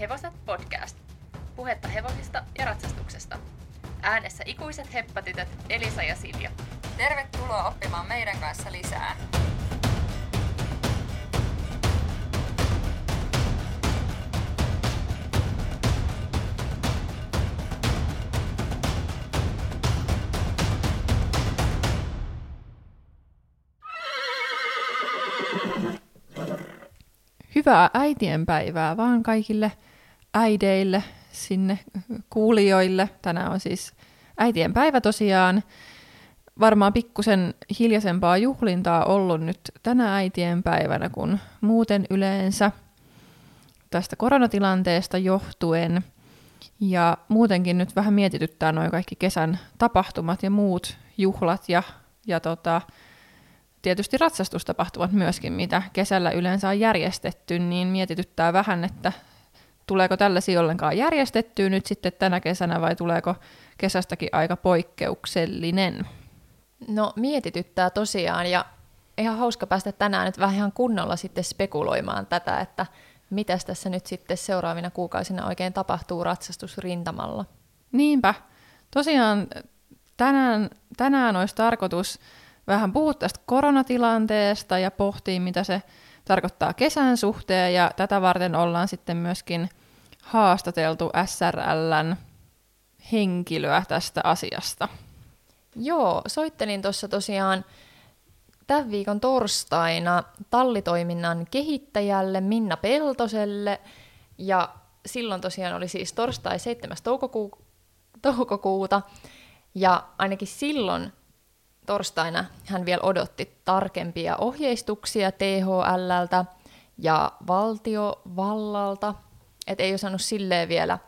Hevoset podcast. Puhetta hevosista ja ratsastuksesta. Äänessä ikuiset heppatytöt Elisa ja Silja. Tervetuloa oppimaan meidän kanssa lisää. Hyvää äitienpäivää vaan kaikille äideille, sinne kuulijoille. Tänään on siis äitien päivä tosiaan. Varmaan pikkusen hiljaisempaa juhlintaa ollut nyt tänä äitien päivänä kuin muuten yleensä tästä koronatilanteesta johtuen. Ja muutenkin nyt vähän mietityttää noin kaikki kesän tapahtumat ja muut juhlat ja, ja tota, tietysti ratsastustapahtumat myöskin, mitä kesällä yleensä on järjestetty, niin mietityttää vähän, että tuleeko tällaisia ollenkaan järjestettyä nyt sitten tänä kesänä vai tuleeko kesästäkin aika poikkeuksellinen? No mietityttää tosiaan ja ihan hauska päästä tänään nyt vähän ihan kunnolla sitten spekuloimaan tätä, että mitä tässä nyt sitten seuraavina kuukausina oikein tapahtuu ratsastusrintamalla. Niinpä. Tosiaan tänään, tänään olisi tarkoitus vähän puhua tästä koronatilanteesta ja pohtia, mitä se tarkoittaa kesän suhteen, ja tätä varten ollaan sitten myöskin haastateltu SRLn henkilöä tästä asiasta. Joo, soittelin tuossa tosiaan tämän viikon torstaina tallitoiminnan kehittäjälle Minna Peltoselle, ja silloin tosiaan oli siis torstai 7. Toukoku- toukokuuta, ja ainakin silloin torstaina hän vielä odotti tarkempia ohjeistuksia THLltä ja valtiovallalta, että ei osannut silleen vielä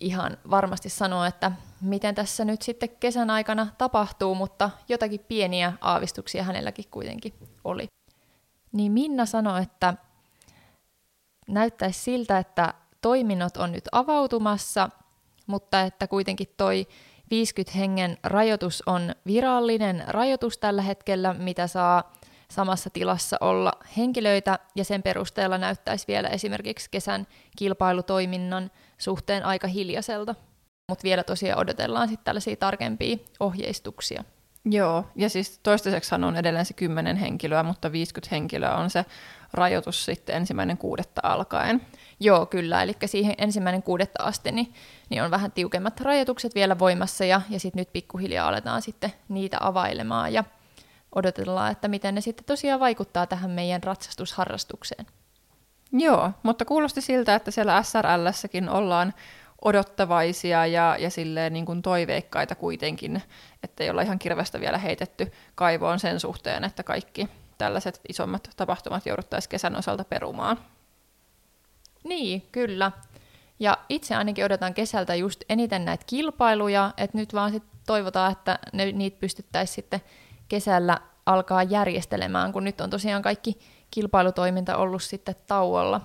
ihan varmasti sanoa, että miten tässä nyt sitten kesän aikana tapahtuu, mutta jotakin pieniä aavistuksia hänelläkin kuitenkin oli. Niin Minna sanoi, että näyttäisi siltä, että toiminnot on nyt avautumassa, mutta että kuitenkin toi 50 hengen rajoitus on virallinen rajoitus tällä hetkellä, mitä saa samassa tilassa olla henkilöitä, ja sen perusteella näyttäisi vielä esimerkiksi kesän kilpailutoiminnan suhteen aika hiljaiselta. Mutta vielä tosiaan odotellaan sitten tällaisia tarkempia ohjeistuksia. Joo, ja siis toistaiseksi on edelleen se 10 henkilöä, mutta 50 henkilöä on se rajoitus sitten ensimmäinen kuudetta alkaen. Joo, kyllä. Eli siihen ensimmäinen kuudetta asti niin, niin on vähän tiukemmat rajoitukset vielä voimassa ja, ja sitten nyt pikkuhiljaa aletaan sitten niitä availemaan ja odotellaan, että miten ne sitten tosiaan vaikuttaa tähän meidän ratsastusharrastukseen. Joo, mutta kuulosti siltä, että siellä SRLssäkin ollaan odottavaisia ja, ja silleen niin kuin toiveikkaita kuitenkin, että ei olla ihan kirvestä vielä heitetty kaivoon sen suhteen, että kaikki tällaiset isommat tapahtumat jouduttaisiin kesän osalta perumaan. Niin, kyllä. Ja itse ainakin odotan kesältä just eniten näitä kilpailuja, että nyt vaan sit toivotaan, että ne, niitä pystyttäisiin sitten kesällä alkaa järjestelemään, kun nyt on tosiaan kaikki kilpailutoiminta ollut sitten tauolla.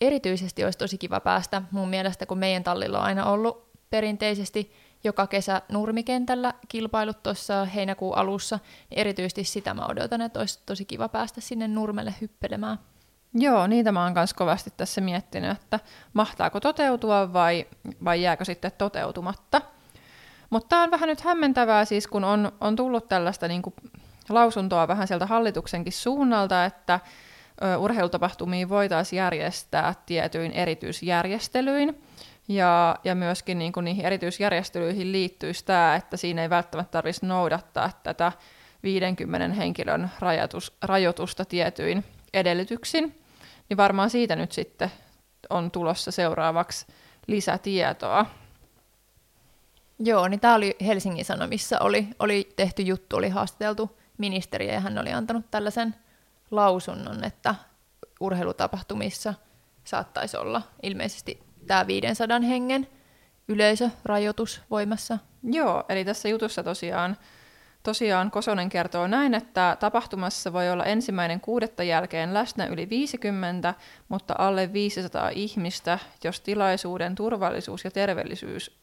Erityisesti olisi tosi kiva päästä mun mielestä, kun meidän tallilla on aina ollut perinteisesti joka kesä nurmikentällä kilpailut tuossa heinäkuun alussa, niin erityisesti sitä mä odotan, että olisi tosi kiva päästä sinne nurmelle hyppelemään. Joo, niitä mä oon myös kovasti tässä miettinyt, että mahtaako toteutua vai, vai jääkö sitten toteutumatta. Mutta tämä on vähän nyt hämmentävää siis, kun on, on tullut tällaista niin kuin lausuntoa vähän sieltä hallituksenkin suunnalta, että ö, urheilutapahtumia voitaisiin järjestää tietyin erityisjärjestelyin. Ja, ja myöskin niin kuin niihin erityisjärjestelyihin liittyisi tämä, että siinä ei välttämättä tarvitsisi noudattaa tätä 50 henkilön rajoitus, rajoitusta tietyin edellytyksin niin varmaan siitä nyt sitten on tulossa seuraavaksi lisätietoa. Joo, niin tämä oli Helsingin Sanomissa, oli, oli tehty juttu, oli haastateltu ministeriä ja hän oli antanut tällaisen lausunnon, että urheilutapahtumissa saattaisi olla ilmeisesti tämä 500 hengen yleisörajoitus voimassa. Joo, eli tässä jutussa tosiaan Tosiaan Kosonen kertoo näin, että tapahtumassa voi olla ensimmäinen kuudetta jälkeen läsnä yli 50, mutta alle 500 ihmistä, jos tilaisuuden turvallisuus ja terveellisyys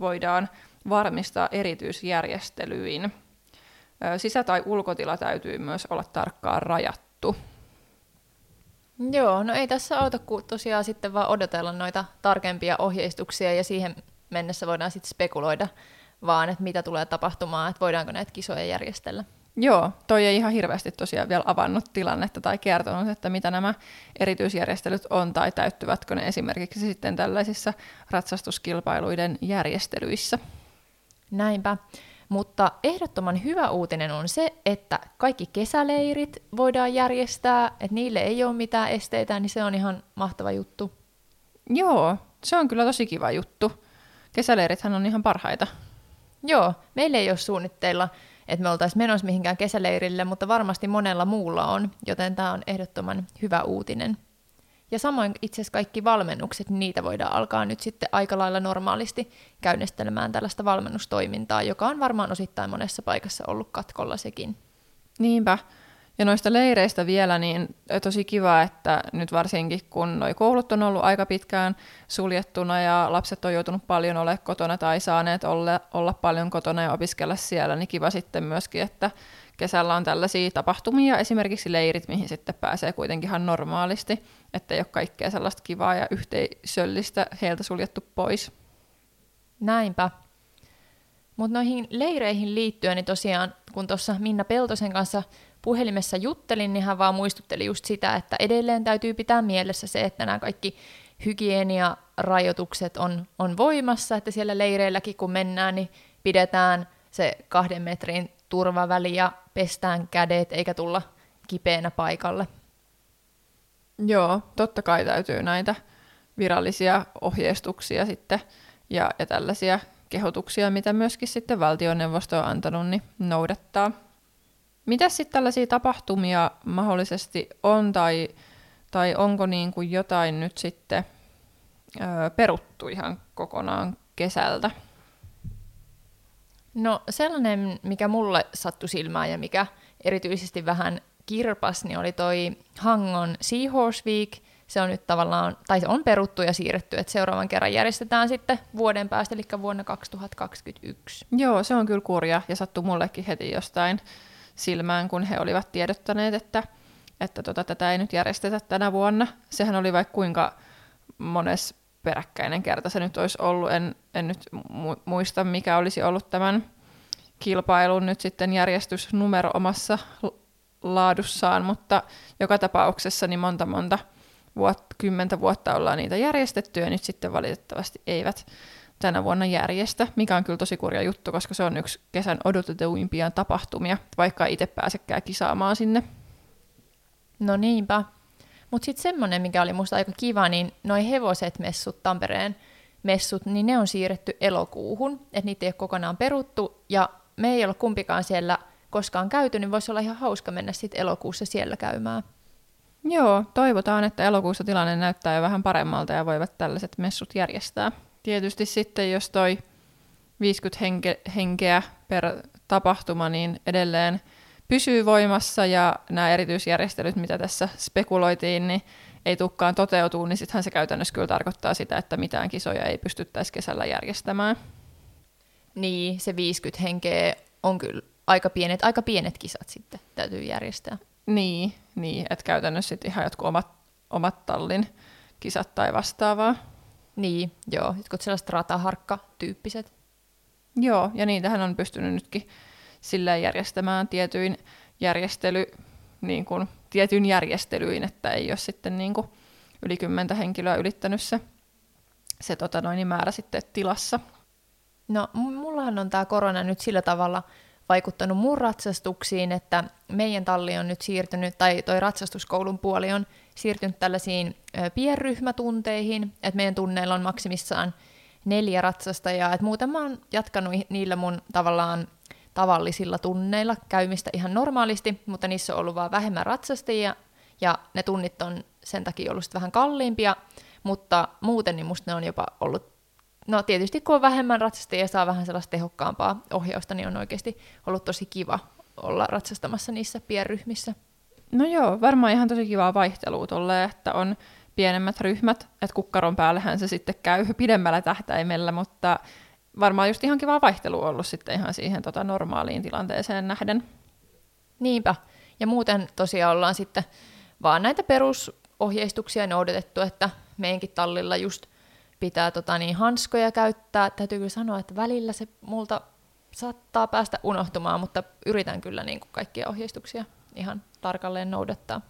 voidaan varmistaa erityisjärjestelyin. Sisä- tai ulkotila täytyy myös olla tarkkaan rajattu. Joo, no ei tässä auta kuin tosiaan sitten vaan odotella noita tarkempia ohjeistuksia ja siihen mennessä voidaan sitten spekuloida vaan, että mitä tulee tapahtumaan, että voidaanko näitä kisoja järjestellä. Joo, toi ei ihan hirveästi tosiaan vielä avannut tilannetta tai kertonut, että mitä nämä erityisjärjestelyt on tai täyttyvätkö ne esimerkiksi sitten tällaisissa ratsastuskilpailuiden järjestelyissä. Näinpä. Mutta ehdottoman hyvä uutinen on se, että kaikki kesäleirit voidaan järjestää, että niille ei ole mitään esteitä, niin se on ihan mahtava juttu. Joo, se on kyllä tosi kiva juttu. Kesäleirithän on ihan parhaita. Joo, meillä ei ole suunnitteilla, että me oltaisiin menossa mihinkään kesäleirille, mutta varmasti monella muulla on, joten tämä on ehdottoman hyvä uutinen. Ja samoin itse asiassa kaikki valmennukset, niitä voidaan alkaa nyt sitten aika lailla normaalisti käynnistelemään tällaista valmennustoimintaa, joka on varmaan osittain monessa paikassa ollut katkolla sekin. Niinpä. Ja noista leireistä vielä, niin tosi kiva, että nyt varsinkin kun noi koulut on ollut aika pitkään suljettuna ja lapset on joutunut paljon ole kotona tai saaneet olla, olla paljon kotona ja opiskella siellä, niin kiva sitten myöskin, että kesällä on tällaisia tapahtumia, esimerkiksi leirit, mihin sitten pääsee kuitenkin ihan normaalisti, että ei ole kaikkea sellaista kivaa ja yhteisöllistä heiltä suljettu pois. Näinpä. Mutta noihin leireihin liittyen, niin tosiaan kun tuossa Minna Peltosen kanssa puhelimessa juttelin, niin hän vaan muistutteli just sitä, että edelleen täytyy pitää mielessä se, että nämä kaikki hygieniarajoitukset on, on voimassa, että siellä leireilläkin kun mennään, niin pidetään se kahden metrin turvaväli ja pestään kädet eikä tulla kipeänä paikalle. Joo, totta kai täytyy näitä virallisia ohjeistuksia sitten ja, ja tällaisia kehotuksia, mitä myöskin sitten valtioneuvosto on antanut, niin noudattaa. Mitä sitten tällaisia tapahtumia mahdollisesti on tai, tai onko niin kuin jotain nyt sitten ö, peruttu ihan kokonaan kesältä? No sellainen, mikä mulle sattui silmään ja mikä erityisesti vähän kirpas, niin oli toi Hangon Seahorse Week. Se on nyt tavallaan, tai se on peruttu ja siirretty, että seuraavan kerran järjestetään sitten vuoden päästä, eli vuonna 2021. Joo, se on kyllä kurja ja sattui mullekin heti jostain silmään, kun he olivat tiedottaneet, että, että tota, tätä ei nyt järjestetä tänä vuonna. Sehän oli vaikka kuinka mones peräkkäinen kerta se nyt olisi ollut. En, en nyt muista, mikä olisi ollut tämän kilpailun nyt sitten järjestysnumero omassa laadussaan, mutta joka tapauksessa niin monta monta vuot, kymmentä vuotta ollaan niitä järjestetty ja nyt sitten valitettavasti eivät tänä vuonna järjestä, mikä on kyllä tosi kurja juttu, koska se on yksi kesän odotetuimpia tapahtumia, vaikka itse pääsekään kisaamaan sinne. No niinpä. Mutta sitten semmoinen, mikä oli musta aika kiva, niin noi hevoset messut, Tampereen messut, niin ne on siirretty elokuuhun, että niitä ei ole kokonaan peruttu, ja me ei ole kumpikaan siellä koskaan käyty, niin voisi olla ihan hauska mennä sitten elokuussa siellä käymään. Joo, toivotaan, että elokuussa tilanne näyttää jo vähän paremmalta ja voivat tällaiset messut järjestää. Tietysti sitten, jos toi 50 henke, henkeä per tapahtuma, niin edelleen pysyy voimassa ja nämä erityisjärjestelyt, mitä tässä spekuloitiin, niin ei tukkaan toteutuu, niin sittenhän se käytännössä kyllä tarkoittaa sitä, että mitään kisoja ei pystyttäisi kesällä järjestämään. Niin, se 50 henkeä on kyllä aika pienet, aika pienet kisat sitten täytyy järjestää. Niin, niin että käytännössä sitten ihan jotkut omat, omat tallin kisat tai vastaavaa. Niin, joo, jotkut sellaiset rataharkka-tyyppiset. Joo, ja niitähän on pystynyt nytkin sillä järjestämään tietyin järjestely, niin kuin, tietyn järjestelyin, että ei ole sitten niin kuin yli kymmentä henkilöä ylittänyt se, se tota noin, määrä sitten tilassa. No, mullahan on tämä korona nyt sillä tavalla vaikuttanut mun ratsastuksiin, että meidän talli on nyt siirtynyt, tai toi ratsastuskoulun puoli on siirtynyt tällaisiin pienryhmätunteihin, että meidän tunneilla on maksimissaan neljä ratsastajaa, että muuten mä oon jatkanut niillä mun tavallaan tavallisilla tunneilla käymistä ihan normaalisti, mutta niissä on ollut vaan vähemmän ratsastajia, ja ne tunnit on sen takia ollut vähän kalliimpia, mutta muuten niin musta ne on jopa ollut no tietysti kun on vähemmän ratsastajia ja saa vähän sellaista tehokkaampaa ohjausta, niin on oikeasti ollut tosi kiva olla ratsastamassa niissä pienryhmissä. No joo, varmaan ihan tosi kivaa vaihtelua tolle, että on pienemmät ryhmät, että kukkaron päällähän se sitten käy pidemmällä tähtäimellä, mutta varmaan just ihan kivaa vaihtelua ollut sitten ihan siihen tota normaaliin tilanteeseen nähden. Niinpä. Ja muuten tosiaan ollaan sitten vaan näitä perus ohjeistuksia noudatettu, että meidänkin tallilla just pitää tota, niin, hanskoja käyttää. Täytyy kyllä sanoa, että välillä se multa saattaa päästä unohtumaan, mutta yritän kyllä niin kuin kaikkia ohjeistuksia ihan tarkalleen noudattaa.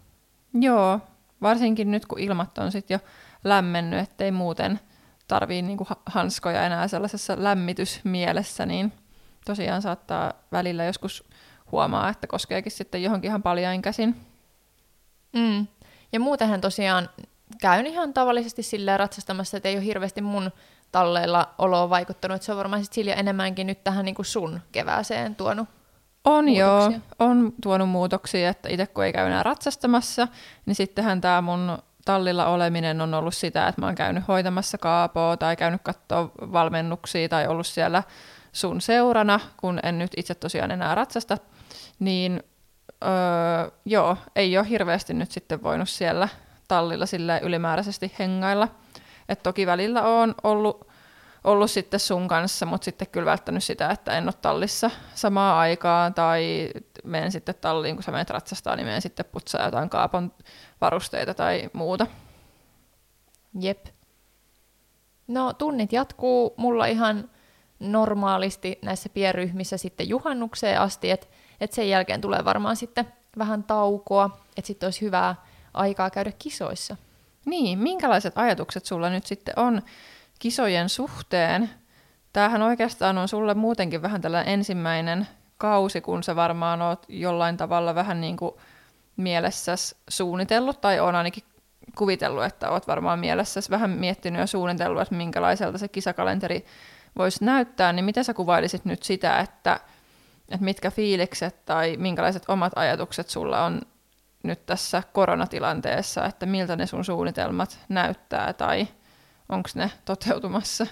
Joo, varsinkin nyt kun ilmat on sitten jo lämmennyt, ettei muuten tarvii niinku hanskoja enää sellaisessa lämmitysmielessä, niin tosiaan saattaa välillä joskus huomaa, että koskeekin sitten johonkin ihan paljain käsin. Mm. Ja muutenhan tosiaan käyn ihan tavallisesti silleen ratsastamassa, että ei ole hirveästi mun talleilla oloa vaikuttanut. Että se on varmaan sit Silja enemmänkin nyt tähän niin kuin sun kevääseen tuonut On muutoksia. joo, on tuonut muutoksia, että itse kun ei käy enää ratsastamassa, niin sittenhän tämä mun tallilla oleminen on ollut sitä, että mä oon käynyt hoitamassa kaapoa tai käynyt katsoa valmennuksia tai ollut siellä sun seurana, kun en nyt itse tosiaan enää ratsasta, niin öö, joo, ei ole hirveästi nyt sitten voinut siellä tallilla sille ylimääräisesti hengailla. Et toki välillä on ollut, ollut sitten sun kanssa, mutta sitten kyllä välttänyt sitä, että en ole tallissa samaa aikaa tai menen sitten talliin, kun sä menet ratsastaa, niin menen sitten putsaa jotain kaapon varusteita tai muuta. Jep. No tunnit jatkuu mulla ihan normaalisti näissä pienryhmissä sitten juhannukseen asti, että et sen jälkeen tulee varmaan sitten vähän taukoa, että sitten olisi hyvää aikaa käydä kisoissa. Niin, minkälaiset ajatukset sulla nyt sitten on kisojen suhteen? Tämähän oikeastaan on sulle muutenkin vähän tällainen ensimmäinen kausi, kun sä varmaan oot jollain tavalla vähän niin kuin mielessäsi suunnitellut, tai on ainakin kuvitellut, että oot varmaan mielessäsi vähän miettinyt ja suunnitellut, että minkälaiselta se kisakalenteri voisi näyttää, niin miten sä kuvailisit nyt sitä, että, että mitkä fiilikset tai minkälaiset omat ajatukset sulla on nyt tässä koronatilanteessa, että miltä ne sun suunnitelmat näyttää tai onko ne toteutumassa?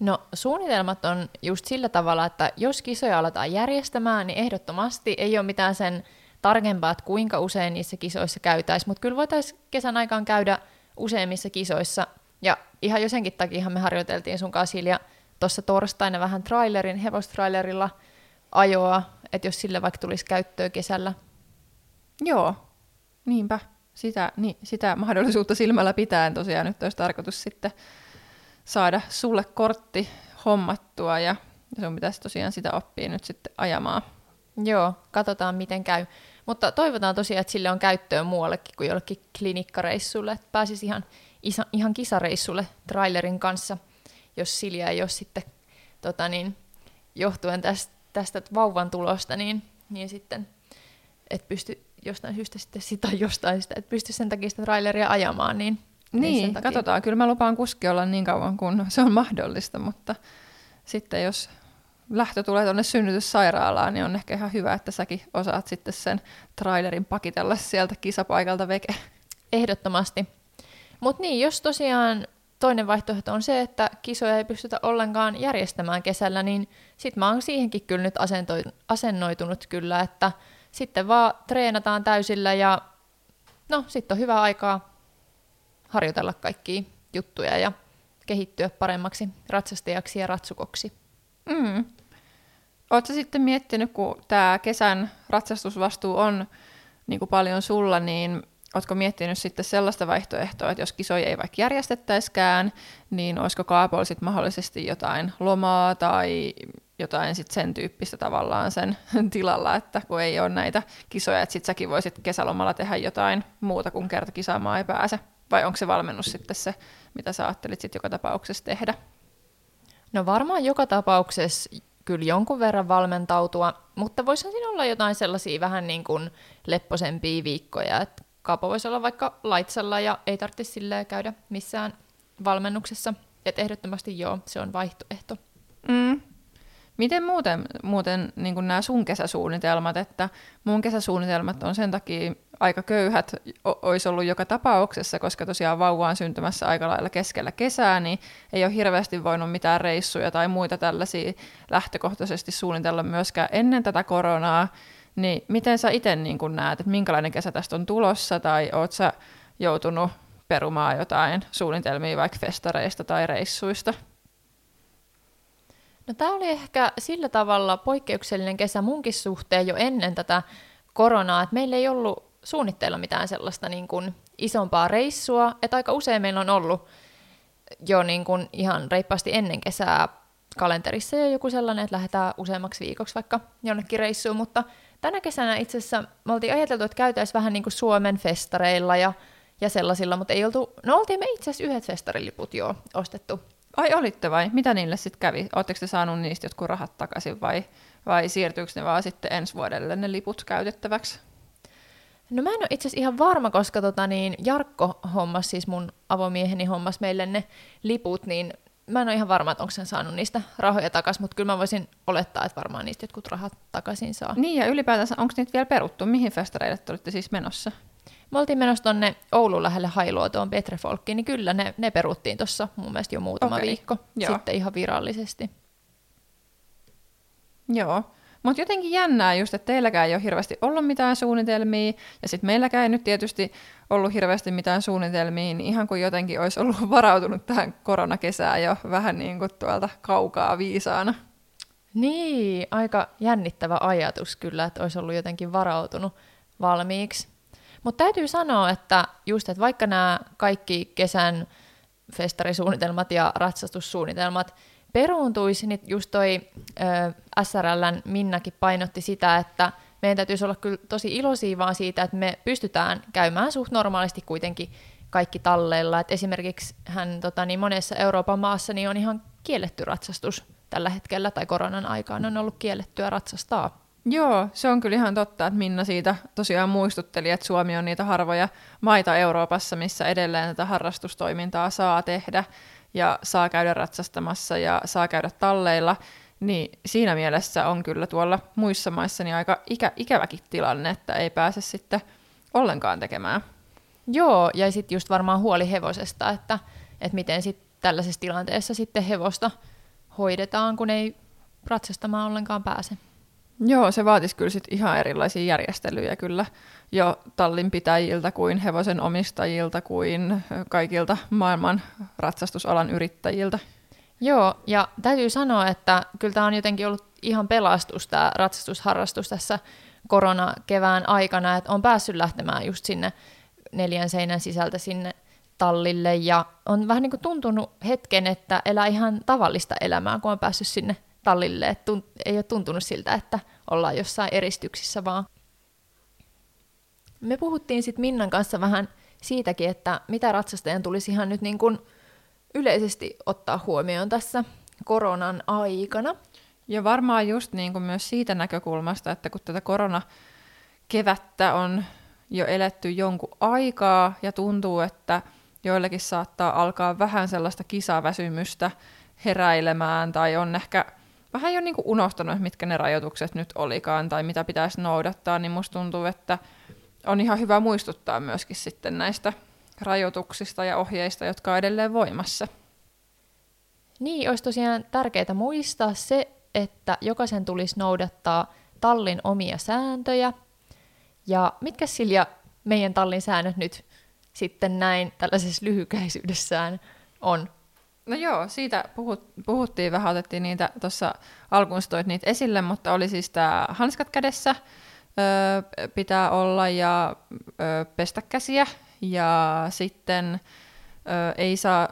No suunnitelmat on just sillä tavalla, että jos kisoja aletaan järjestämään, niin ehdottomasti ei ole mitään sen tarkempaa, että kuinka usein niissä kisoissa käytäisiin, mutta kyllä voitaisiin kesän aikaan käydä useimmissa kisoissa. Ja ihan jo senkin takia me harjoiteltiin sun kanssa Silja tuossa torstaina vähän trailerin, hevostrailerilla ajoa, että jos sille vaikka tulisi käyttöä kesällä. Joo, niinpä. Sitä, niin, sitä mahdollisuutta silmällä pitäen tosiaan nyt olisi tarkoitus sitten saada sulle kortti hommattua ja sun pitäisi tosiaan sitä oppia nyt sitten ajamaan. Joo, katsotaan miten käy. Mutta toivotaan tosiaan, että sille on käyttöön muuallekin kuin jollekin klinikkareissulle, että pääsisi ihan, isa, ihan kisareissulle trailerin kanssa, jos Silja ei ole sitten tota niin, johtuen tästä, tästä vauvan tulosta, niin, niin sitten et pysty jostain syystä sitten sitä jostain sitä, että pysty sen takia sitä traileria ajamaan, niin niin, katsotaan. Kyllä mä lupaan kuski olla niin kauan kuin se on mahdollista, mutta sitten jos lähtö tulee tuonne synnytyssairaalaan, niin on ehkä ihan hyvä, että säkin osaat sitten sen trailerin pakitella sieltä kisapaikalta veke. Ehdottomasti. Mutta niin, jos tosiaan toinen vaihtoehto on se, että kisoja ei pystytä ollenkaan järjestämään kesällä, niin sit mä oon siihenkin kyllä nyt asennoitunut kyllä, että sitten vaan treenataan täysillä ja no sitten on hyvä aikaa harjoitella kaikkia juttuja ja kehittyä paremmaksi ratsastajaksi ja ratsukoksi. Mm. Oletko sitten miettinyt, kun tämä kesän ratsastusvastuu on niin kuin paljon sulla, niin oletko miettinyt sitten sellaista vaihtoehtoa, että jos kisoja ei vaikka järjestettäiskään, niin olisiko Kaapol sitten mahdollisesti jotain lomaa tai jotain sit sen tyyppistä tavallaan sen tilalla, että kun ei ole näitä kisoja, että sitten säkin voisit kesälomalla tehdä jotain muuta kuin kerta kisaamaan ei pääse. Vai onko se valmennus sitten se, mitä sä ajattelit sitten joka tapauksessa tehdä? No varmaan joka tapauksessa kyllä jonkun verran valmentautua, mutta voisi siinä olla jotain sellaisia vähän niin kuin lepposempia viikkoja, että Kaapo voisi olla vaikka laitsella ja ei tarvitse silleen käydä missään valmennuksessa. Että ehdottomasti joo, se on vaihtoehto. Mm. Miten muuten, muuten niin nämä sun kesäsuunnitelmat, että mun kesäsuunnitelmat on sen takia aika köyhät olisi ollut joka tapauksessa, koska tosiaan vauva on syntymässä aika lailla keskellä kesää, niin ei ole hirveästi voinut mitään reissuja tai muita tällaisia lähtökohtaisesti suunnitella myöskään ennen tätä koronaa. Niin miten sä itse niin näet, että minkälainen kesä tästä on tulossa, tai oot sä joutunut perumaan jotain suunnitelmia vaikka festareista tai reissuista? No tämä oli ehkä sillä tavalla poikkeuksellinen kesä munkin suhteen jo ennen tätä koronaa, että meillä ei ollut suunnitteilla mitään sellaista niin kuin isompaa reissua, että aika usein meillä on ollut jo niin kuin ihan reippaasti ennen kesää kalenterissa jo joku sellainen, että lähdetään useammaksi viikoksi vaikka jonnekin reissuun, mutta tänä kesänä itse asiassa me oltiin ajateltu, että käytäisiin vähän niin kuin Suomen festareilla ja, ja sellaisilla, mutta ei oltu, no oltiin me itse asiassa yhdet festariliput jo ostettu. Ai olitte vai? Mitä niille sitten kävi? Oletteko te saanut niistä jotkut rahat takaisin vai, vai siirtyykö ne vaan sitten ensi vuodelle ne liput käytettäväksi? No mä en ole itse asiassa ihan varma, koska tota niin, Jarkko hommas, siis mun avomieheni hommas meille ne liput, niin mä en ole ihan varma, että onko sen saanut niistä rahoja takaisin, mutta kyllä mä voisin olettaa, että varmaan niistä jotkut rahat takaisin saa. Niin ja ylipäätänsä, onko niitä vielä peruttu? Mihin festareille te olitte siis menossa? Me oltiin menossa tuonne Oulun lähelle Hailuotoon Petrefolkkiin, niin kyllä ne, ne peruttiin tuossa mun mielestä jo muutama Okei, viikko joo. sitten ihan virallisesti. Joo. Mutta jotenkin jännää just, että teilläkään ei ole hirveästi ollut mitään suunnitelmia, ja sitten meilläkään ei nyt tietysti ollut hirveästi mitään suunnitelmia, niin ihan kuin jotenkin olisi ollut varautunut tähän koronakesään jo vähän niin kuin tuolta kaukaa viisaana. Niin, aika jännittävä ajatus kyllä, että olisi ollut jotenkin varautunut valmiiksi. Mutta täytyy sanoa, että just, että vaikka nämä kaikki kesän festarisuunnitelmat ja ratsastussuunnitelmat peruuntuisi, niin just toi ö, SRLn Minnakin painotti sitä, että meidän täytyisi olla kyllä tosi iloisia vaan siitä, että me pystytään käymään suht normaalisti kuitenkin kaikki talleilla. Et esimerkiksi hän tota, niin monessa Euroopan maassa niin on ihan kielletty ratsastus tällä hetkellä, tai koronan aikaan on ollut kiellettyä ratsastaa. Joo, se on kyllä ihan totta, että Minna siitä tosiaan muistutteli, että Suomi on niitä harvoja maita Euroopassa, missä edelleen tätä harrastustoimintaa saa tehdä ja saa käydä ratsastamassa ja saa käydä talleilla, niin siinä mielessä on kyllä tuolla muissa maissa niin aika ikä, ikäväkin tilanne, että ei pääse sitten ollenkaan tekemään. Joo, ja sitten just varmaan huoli hevosesta, että, että miten sit tällaisessa tilanteessa sitten hevosta hoidetaan, kun ei ratsastamaan ollenkaan pääse. Joo, se vaatisi kyllä sit ihan erilaisia järjestelyjä kyllä jo tallin pitäjiltä kuin hevosen omistajilta kuin kaikilta maailman ratsastusalan yrittäjiltä. Joo, ja täytyy sanoa, että kyllä tämä on jotenkin ollut ihan pelastus tämä ratsastusharrastus tässä koronakevään aikana, että on päässyt lähtemään just sinne neljän seinän sisältä sinne tallille ja on vähän niin kuin tuntunut hetken, että elää ihan tavallista elämää, kun on päässyt sinne tallille, että tunt- ei ole tuntunut siltä, että ollaan jossain eristyksissä vaan. Me puhuttiin sitten Minnan kanssa vähän siitäkin, että mitä ratsastajan tulisi ihan nyt niin kuin yleisesti ottaa huomioon tässä koronan aikana. Ja varmaan just niin kuin myös siitä näkökulmasta, että kun tätä koronakevättä on jo eletty jonkun aikaa ja tuntuu, että joillekin saattaa alkaa vähän sellaista kisaväsymystä heräilemään tai on ehkä vähän jo niin kuin unohtanut, mitkä ne rajoitukset nyt olikaan tai mitä pitäisi noudattaa, niin musta tuntuu, että on ihan hyvä muistuttaa myöskin sitten näistä rajoituksista ja ohjeista, jotka on edelleen voimassa. Niin, olisi tosiaan tärkeää muistaa se, että jokaisen tulisi noudattaa tallin omia sääntöjä. Ja mitkä Silja meidän tallin säännöt nyt sitten näin tällaisessa lyhykäisyydessään on? No joo, siitä puhut, puhuttiin vähän, otettiin niitä tuossa alkuun toit niitä esille, mutta oli siis tämä hanskat kädessä öö, pitää olla ja öö, pestä käsiä ja sitten öö, ei saa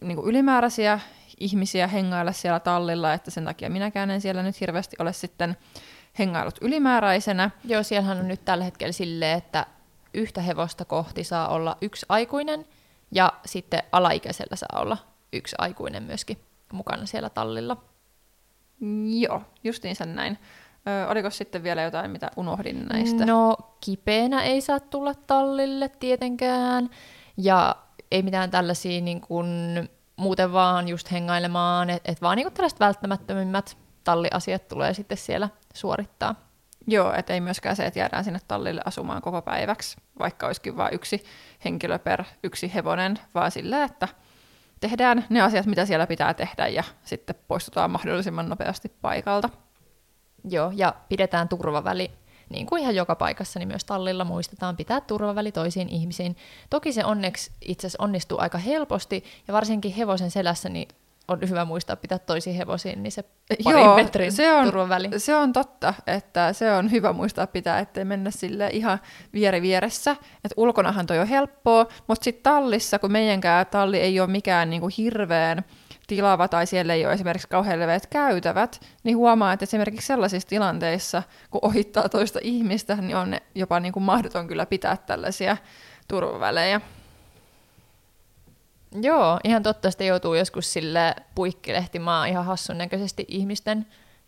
niinku ylimääräisiä ihmisiä hengailla siellä tallilla, että sen takia minäkään en siellä nyt hirveästi ole sitten hengailut ylimääräisenä. Joo, siellähän on nyt tällä hetkellä silleen, että yhtä hevosta kohti saa olla yksi aikuinen ja sitten alaikäisellä saa olla yksi aikuinen myöskin mukana siellä tallilla. Joo, justiinsa näin. Ö, oliko sitten vielä jotain, mitä unohdin näistä? No, kipeänä ei saa tulla tallille tietenkään. Ja ei mitään tällaisia niin kuin, muuten vaan just hengailemaan, että et vaan niin kuin tällaiset välttämättömimmät talliasiat tulee sitten siellä suorittaa. Joo, että ei myöskään se, että jäädään sinne tallille asumaan koko päiväksi, vaikka olisikin vain yksi henkilö per yksi hevonen, vaan sillä, että tehdään ne asiat, mitä siellä pitää tehdä ja sitten poistutaan mahdollisimman nopeasti paikalta. Joo, ja pidetään turvaväli. Niin kuin ihan joka paikassa, niin myös tallilla muistetaan pitää turvaväli toisiin ihmisiin. Toki se onneksi itse asiassa onnistuu aika helposti, ja varsinkin hevosen selässä niin on hyvä muistaa pitää toisiin hevosiin, niin se parin Joo, metrin se on, turvaväli. Se on totta, että se on hyvä muistaa pitää, ettei mennä sille ihan vieri vieressä. Että ulkonahan toi on helppoa, mutta sitten tallissa, kun meidänkään talli ei ole mikään niinku hirveän tilava tai siellä ei ole esimerkiksi kauhean leveät käytävät, niin huomaa, että esimerkiksi sellaisissa tilanteissa, kun ohittaa toista ihmistä, niin on jopa niin kuin mahdoton kyllä pitää tällaisia turvavälejä. Joo, ihan totta, että joutuu joskus sille puikkilehtimaan ihan hassun näköisesti ihmisten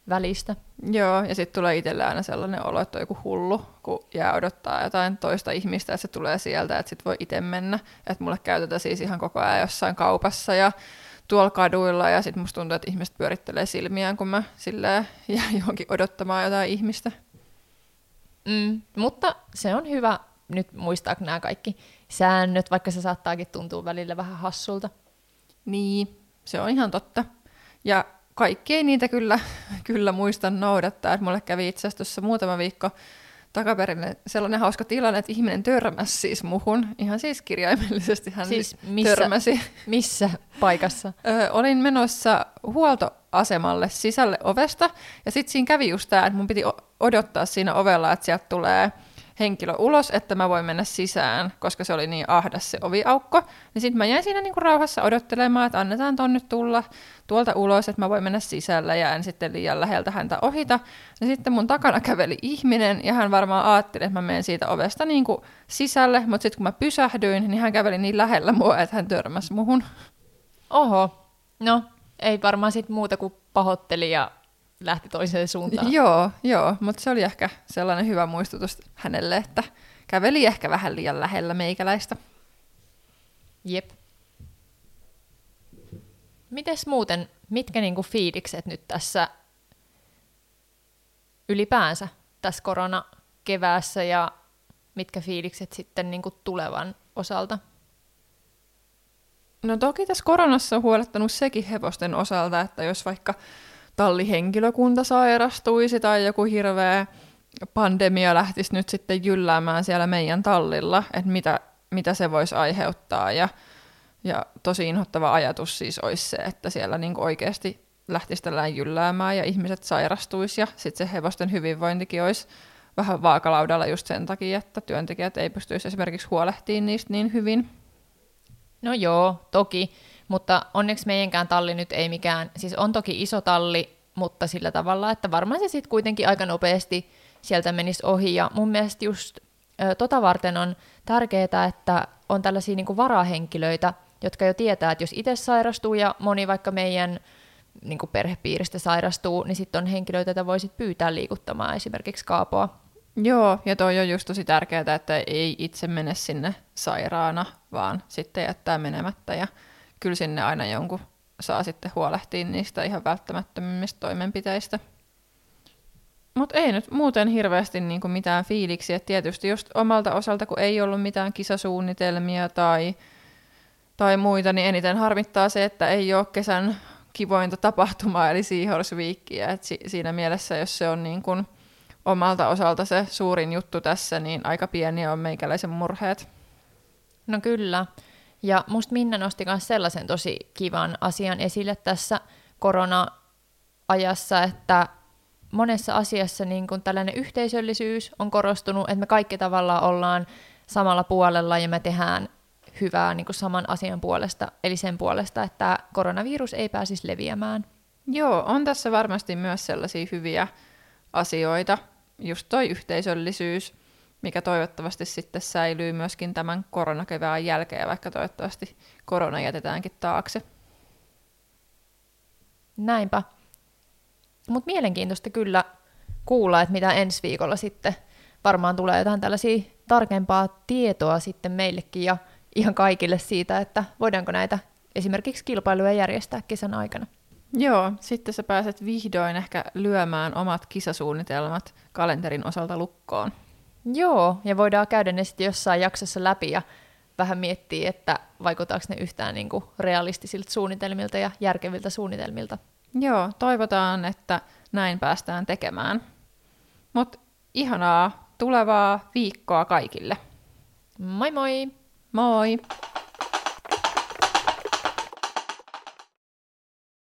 välistä. Joo, ja sitten tulee itselle aina sellainen olo, että on joku hullu, kun jää odottaa jotain toista ihmistä, että se tulee sieltä, että sitten voi itse mennä. Että mulle käytetään siis ihan koko ajan jossain kaupassa ja tuolla kaduilla, ja sitten musta tuntuu, että ihmiset pyörittelee silmiään, kun mä silleen jää johonkin odottamaan jotain ihmistä. Mm, mutta se on hyvä nyt muistaa nämä kaikki säännöt, vaikka se saattaakin tuntua välillä vähän hassulta. Niin, se on ihan totta. Ja kaikki ei niitä kyllä, kyllä muista noudattaa. Et mulle kävi itse asiassa muutama viikko takaperin sellainen hauska tilanne, että ihminen törmäsi siis muhun. Ihan siis kirjaimellisesti hän siis missä, törmäsi. Missä paikassa? Ö, olin menossa huoltoasemalle sisälle ovesta, ja sitten siinä kävi just tämä, että mun piti odottaa siinä ovella, että sieltä tulee henkilö ulos, että mä voin mennä sisään, koska se oli niin ahdas se oviaukko. Niin sitten mä jäin siinä niinku rauhassa odottelemaan, että annetaan ton nyt tulla tuolta ulos, että mä voin mennä sisällä ja en sitten liian läheltä häntä ohita. Ja sitten mun takana käveli ihminen ja hän varmaan ajatteli, että mä menen siitä ovesta niinku sisälle, mutta sitten kun mä pysähdyin, niin hän käveli niin lähellä mua, että hän törmäsi muhun. Oho, no ei varmaan sitten muuta kuin pahoitteli ja lähti toiseen suuntaan. Joo, joo, mutta se oli ehkä sellainen hyvä muistutus hänelle, että käveli ehkä vähän liian lähellä meikäläistä. Jep. Mites muuten, mitkä niinku fiilikset nyt tässä ylipäänsä tässä koronakeväässä ja mitkä fiilikset sitten niinku tulevan osalta? No toki tässä koronassa on huolettanut sekin hevosten osalta, että jos vaikka tallihenkilökunta sairastuisi tai joku hirveä pandemia lähtisi nyt sitten jylläämään siellä meidän tallilla, että mitä, mitä se voisi aiheuttaa. Ja, ja tosi inhottava ajatus siis olisi se, että siellä niin oikeasti lähtisi tällainen jylläämään ja ihmiset sairastuisi ja sitten se hevosten hyvinvointikin olisi vähän vaakalaudalla just sen takia, että työntekijät ei pystyisi esimerkiksi huolehtimaan niistä niin hyvin. No joo, toki. Mutta onneksi meidänkään talli nyt ei mikään, siis on toki iso talli, mutta sillä tavalla, että varmaan se sitten kuitenkin aika nopeasti sieltä menisi ohi. Ja mun mielestä just ö, tota varten on tärkeää, että on tällaisia niin kuin varahenkilöitä, jotka jo tietää, että jos itse sairastuu ja moni vaikka meidän niin kuin perhepiiristä sairastuu, niin sitten on henkilöitä, joita voisit pyytää liikuttamaan esimerkiksi kaapoa. Joo, ja toi on just tosi tärkeää, että ei itse mene sinne sairaana, vaan sitten jättää menemättä ja kyllä sinne aina jonkun saa sitten huolehtia niistä ihan välttämättömimmistä toimenpiteistä. Mutta ei nyt muuten hirveästi niinku mitään fiiliksiä. Tietysti just omalta osalta, kun ei ollut mitään kisasuunnitelmia tai, tai muita, niin eniten harmittaa se, että ei ole kesän kivointa tapahtumaa, eli Seahorse Weekia. Et si- siinä mielessä, jos se on niin kun omalta osalta se suurin juttu tässä, niin aika pieniä on meikäläisen murheet. No kyllä. Ja musta Minna nosti myös sellaisen tosi kivan asian esille tässä korona-ajassa, että monessa asiassa niin kun tällainen yhteisöllisyys on korostunut, että me kaikki tavallaan ollaan samalla puolella ja me tehdään hyvää niin kuin saman asian puolesta, eli sen puolesta, että koronavirus ei pääsisi leviämään. Joo, on tässä varmasti myös sellaisia hyviä asioita, just toi yhteisöllisyys, mikä toivottavasti sitten säilyy myöskin tämän koronakevään jälkeen, vaikka toivottavasti korona jätetäänkin taakse. Näinpä. Mutta mielenkiintoista kyllä kuulla, että mitä ensi viikolla sitten varmaan tulee jotain tällaisia tarkempaa tietoa sitten meillekin ja ihan kaikille siitä, että voidaanko näitä esimerkiksi kilpailuja järjestää kesän aikana. Joo, sitten sä pääset vihdoin ehkä lyömään omat kisasuunnitelmat kalenterin osalta lukkoon. Joo, ja voidaan käydä ne sitten jossain jaksossa läpi ja vähän miettiä, että vaikuttaako ne yhtään niin kuin realistisilta suunnitelmilta ja järkeviltä suunnitelmilta. Joo, toivotaan, että näin päästään tekemään. Mutta ihanaa tulevaa viikkoa kaikille. Moi moi! Moi!